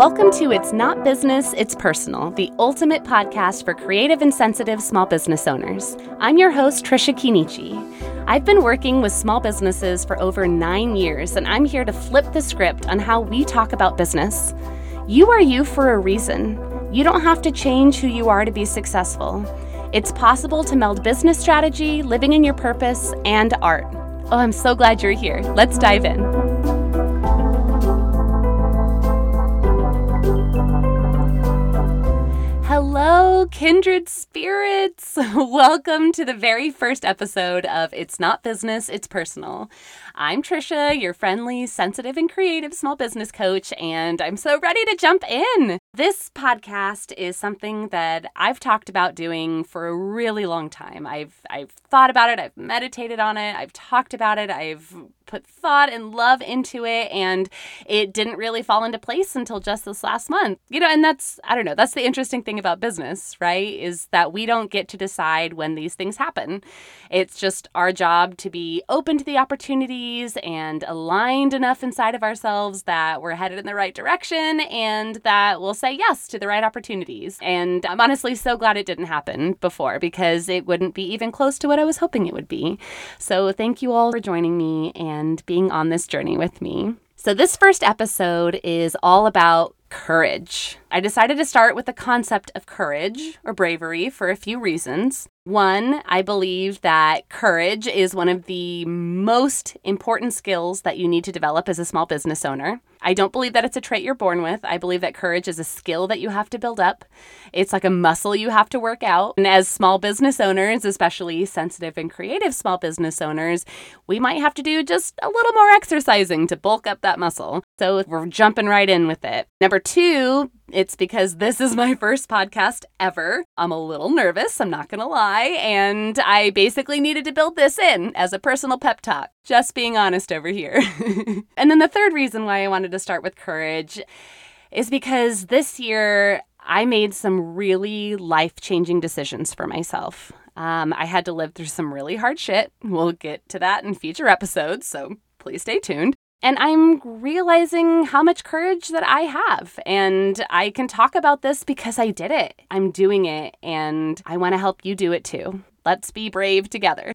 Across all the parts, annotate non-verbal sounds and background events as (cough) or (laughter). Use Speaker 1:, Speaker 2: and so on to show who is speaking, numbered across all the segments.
Speaker 1: Welcome to It's Not Business, It's Personal, the ultimate podcast for creative and sensitive small business owners. I'm your host, Tricia Chinnici. I've been working with small businesses for over nine years, and I'm here to flip the script on how we talk about business. You are you for a reason. You don't have to change who you are to be successful. It's possible to meld business strategy, living in your purpose, and art. Oh, I'm so glad you're here. Let's dive in. Hello, kindred spirits. (laughs) Welcome to the very first episode of It's Not Business, It's Personal. I'm Tricia, your friendly, sensitive, and creative small business coach, and I'm so ready to jump in. This podcast is something that I've talked about doing for a really long time. I've I've thought about it, I've meditated on it, I've talked about it, I've put thought and love into it and it didn't really fall into place until just this last month. You know, and that's I don't know, that's the interesting thing about business, right? Is that we don't get to decide when these things happen. It's just our job to be open to the opportunities and aligned enough inside of ourselves that we're headed in the right direction and that we'll say yes to the right opportunities. And I'm honestly so glad it didn't happen before because it wouldn't be even close to what I was hoping it would be. So thank you all for joining me and being on this journey with me. So, this first episode is all about courage. I decided to start with the concept of courage or bravery for a few reasons. One, I believe that courage is one of the most important skills that you need to develop as a small business owner. I don't believe that it's a trait you're born with. I believe that courage is a skill that you have to build up. It's like a muscle you have to work out. And as small business owners, especially sensitive and creative small business owners, we might have to do just a little more exercising to bulk up that muscle. So we're jumping right in with it. Number two, it's because this is my first podcast ever. I'm a little nervous, I'm not gonna lie, and I basically needed to build this in as a personal pep talk. Just being honest over here. (laughs) and then the third reason why I wanted to start with courage is because this year I made some really life changing decisions for myself. Um, I had to live through some really hard shit. We'll get to that in future episodes, so please stay tuned. And I'm realizing how much courage that I have. And I can talk about this because I did it. I'm doing it, and I want to help you do it too. Let's be brave together.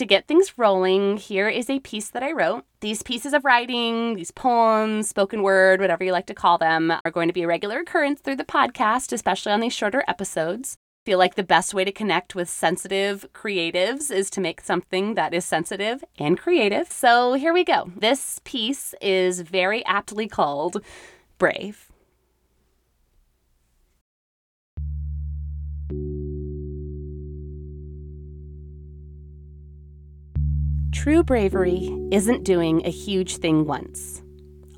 Speaker 1: To get things rolling, here is a piece that I wrote. These pieces of writing, these poems, spoken word, whatever you like to call them, are going to be a regular occurrence through the podcast, especially on these shorter episodes feel like the best way to connect with sensitive creatives is to make something that is sensitive and creative. So here we go. This piece is very aptly called Brave. True bravery isn't doing a huge thing once,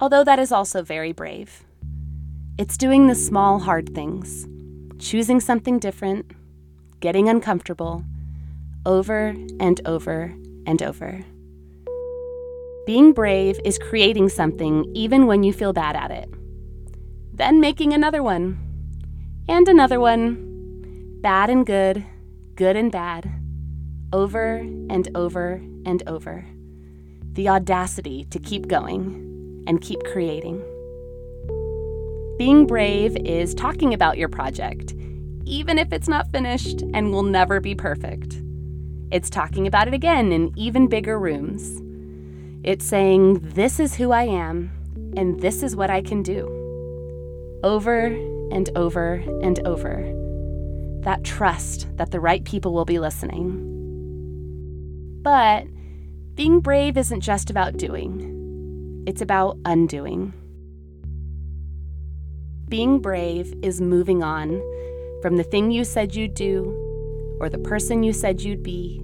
Speaker 1: although that is also very brave. It's doing the small, hard things choosing something different, getting uncomfortable, over and over and over. Being brave is creating something even when you feel bad at it. Then making another one, and another one, bad and good, good and bad, over and over and over. The audacity to keep going and keep creating. Being brave is talking about your project, even if it's not finished and will never be perfect. It's talking about it again in even bigger rooms. It's saying, This is who I am, and this is what I can do. Over and over and over. That trust that the right people will be listening. But being brave isn't just about doing, it's about undoing. Being brave is moving on from the thing you said you'd do, or the person you said you'd be,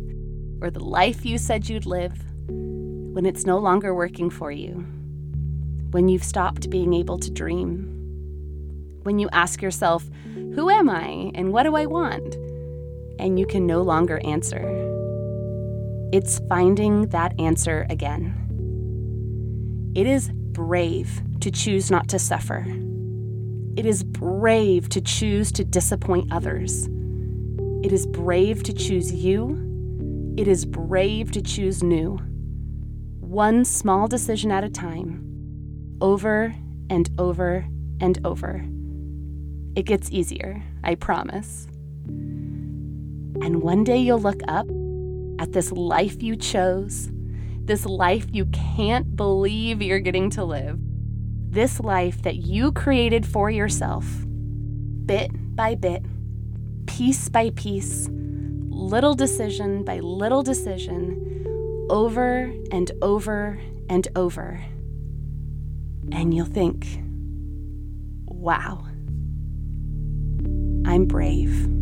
Speaker 1: or the life you said you'd live, when it's no longer working for you, when you've stopped being able to dream, when you ask yourself, Who am I and what do I want? and you can no longer answer. It's finding that answer again. It is brave to choose not to suffer. It is brave to choose to disappoint others. It is brave to choose you. It is brave to choose new. One small decision at a time, over and over and over. It gets easier, I promise. And one day you'll look up at this life you chose, this life you can't believe you're getting to live, this life that you created for yourself, bit by bit, piece by piece, little decision by little decision, over and over and over. And you'll think, wow, I'm brave.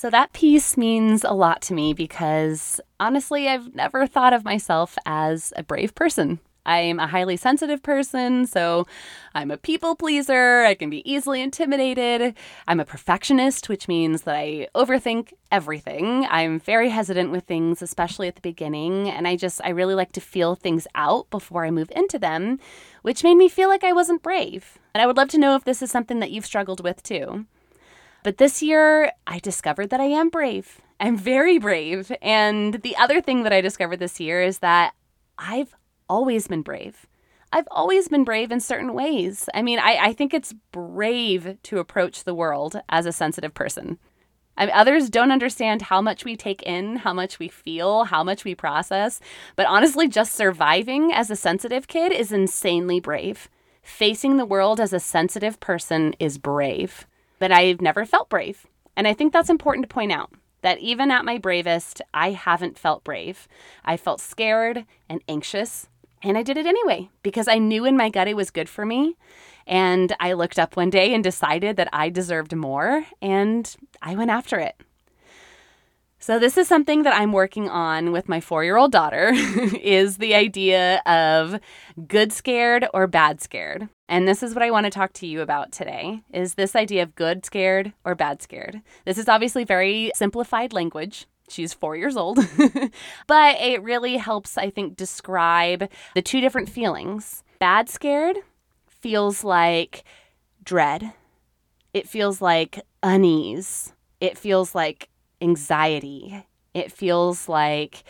Speaker 1: So, that piece means a lot to me because honestly, I've never thought of myself as a brave person. I'm a highly sensitive person, so I'm a people pleaser. I can be easily intimidated. I'm a perfectionist, which means that I overthink everything. I'm very hesitant with things, especially at the beginning, and I just, I really like to feel things out before I move into them, which made me feel like I wasn't brave. And I would love to know if this is something that you've struggled with too. But this year, I discovered that I am brave. I'm very brave. And the other thing that I discovered this year is that I've always been brave. I've always been brave in certain ways. I mean, I, I think it's brave to approach the world as a sensitive person. I mean, others don't understand how much we take in, how much we feel, how much we process. But honestly, just surviving as a sensitive kid is insanely brave. Facing the world as a sensitive person is brave. But I've never felt brave. And I think that's important to point out that even at my bravest, I haven't felt brave. I felt scared and anxious and I did it anyway because I knew in my gut it was good for me. And I looked up one day and decided that I deserved more, and I went after it. So this is something that I'm working on with my 4-year-old daughter (laughs) is the idea of good scared or bad scared. And this is what I want to talk to you about today is this idea of good scared or bad scared. This is obviously very simplified language, She's four years old. (laughs) but it really helps, I think, describe the two different feelings. Bad scared feels like dread, it feels like unease, it feels like anxiety, it feels like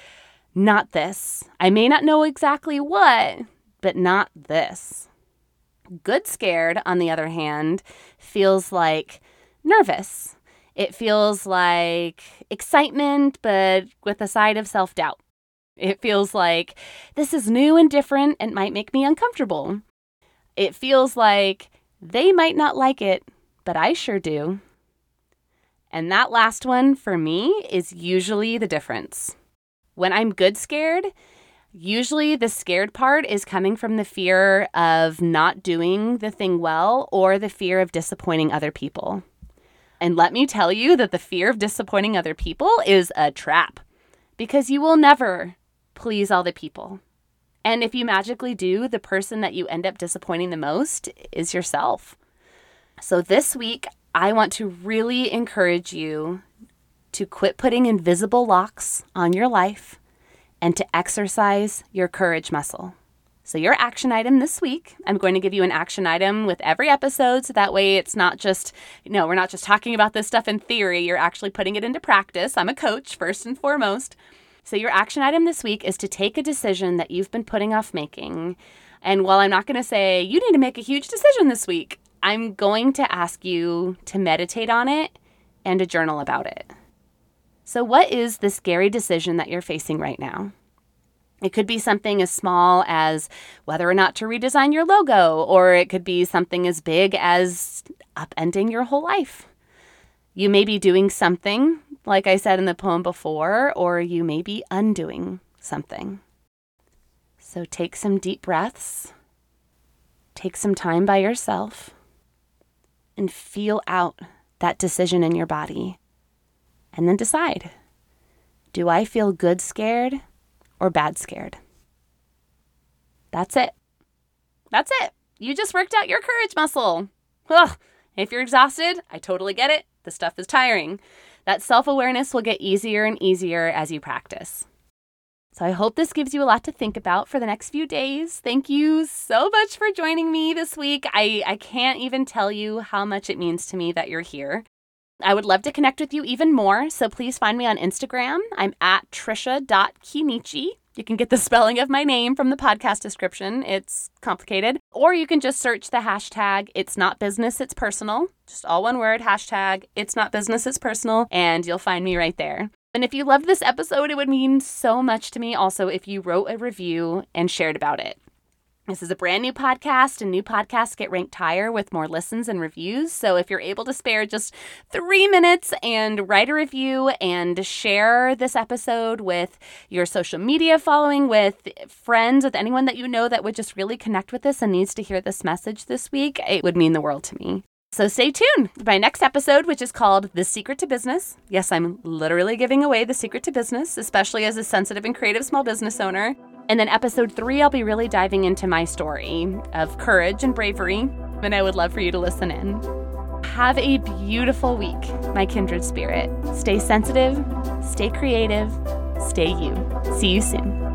Speaker 1: not this. I may not know exactly what, but not this. Good scared, on the other hand, feels like nervous it feels like excitement, but with a side of self doubt. It feels like this is new and different and might make me uncomfortable. It feels like they might not like it, but I sure do. And that last one for me is usually the difference. When I'm good scared, usually the scared part is coming from the fear of not doing the thing well or the fear of disappointing other people. And let me tell you that the fear of disappointing other people is a trap because you will never please all the people. And if you magically do, the person that you end up disappointing the most is yourself. So this week, I want to really encourage you to quit putting invisible locks on your life and to exercise your courage muscle. So, your action item this week, I'm going to give you an action item with every episode. So that way it's not just, you know, we're not just talking about this stuff in theory, you're actually putting it into practice. I'm a coach, first and foremost. So, your action item this week is to take a decision that you've been putting off making. And while I'm not going to say you need to make a huge decision this week, I'm going to ask you to meditate on it and to journal about it. So, what is the scary decision that you're facing right now? It could be something as small as whether or not to redesign your logo, or it could be something as big as upending your whole life. You may be doing something, like I said in the poem before, or you may be undoing something. So take some deep breaths, take some time by yourself, and feel out that decision in your body. And then decide do I feel good scared? or bad scared. That's it. That's it. You just worked out your courage muscle. Ugh. If you're exhausted, I totally get it. The stuff is tiring. That self awareness will get easier and easier as you practice. So I hope this gives you a lot to think about for the next few days. Thank you so much for joining me this week. I, I can't even tell you how much it means to me that you're here. I would love to connect with you even more, so please find me on Instagram. I'm at tricia.chinnici. You can get the spelling of my name from the podcast description. It's complicated. Or you can just search the hashtag It's Not Business, It's Personal. Just all one word, hashtag It's Not Business, It's Personal, and you'll find me right there. And if you loved this episode, it would mean so much to me also if you wrote a review and shared about it. This is a brand new podcast, and new podcasts get ranked higher with more listens and reviews. So if you're able to spare just three minutes and write a review and share this episode with your social media following, with friends, with anyone that you know that would just really connect with this and needs to hear this message this week, it would mean the world to me. So stay tuned. For my next episode, which is called The Secret to Business. Yes, I'm literally giving away the secret to business, especially as a sensitive and creative small business owner. And then episode three, I'll be really diving into my story of courage and bravery, and I would love for you to listen in. Have a beautiful week, my kindred spirit. Stay sensitive, stay creative, stay you. See you soon.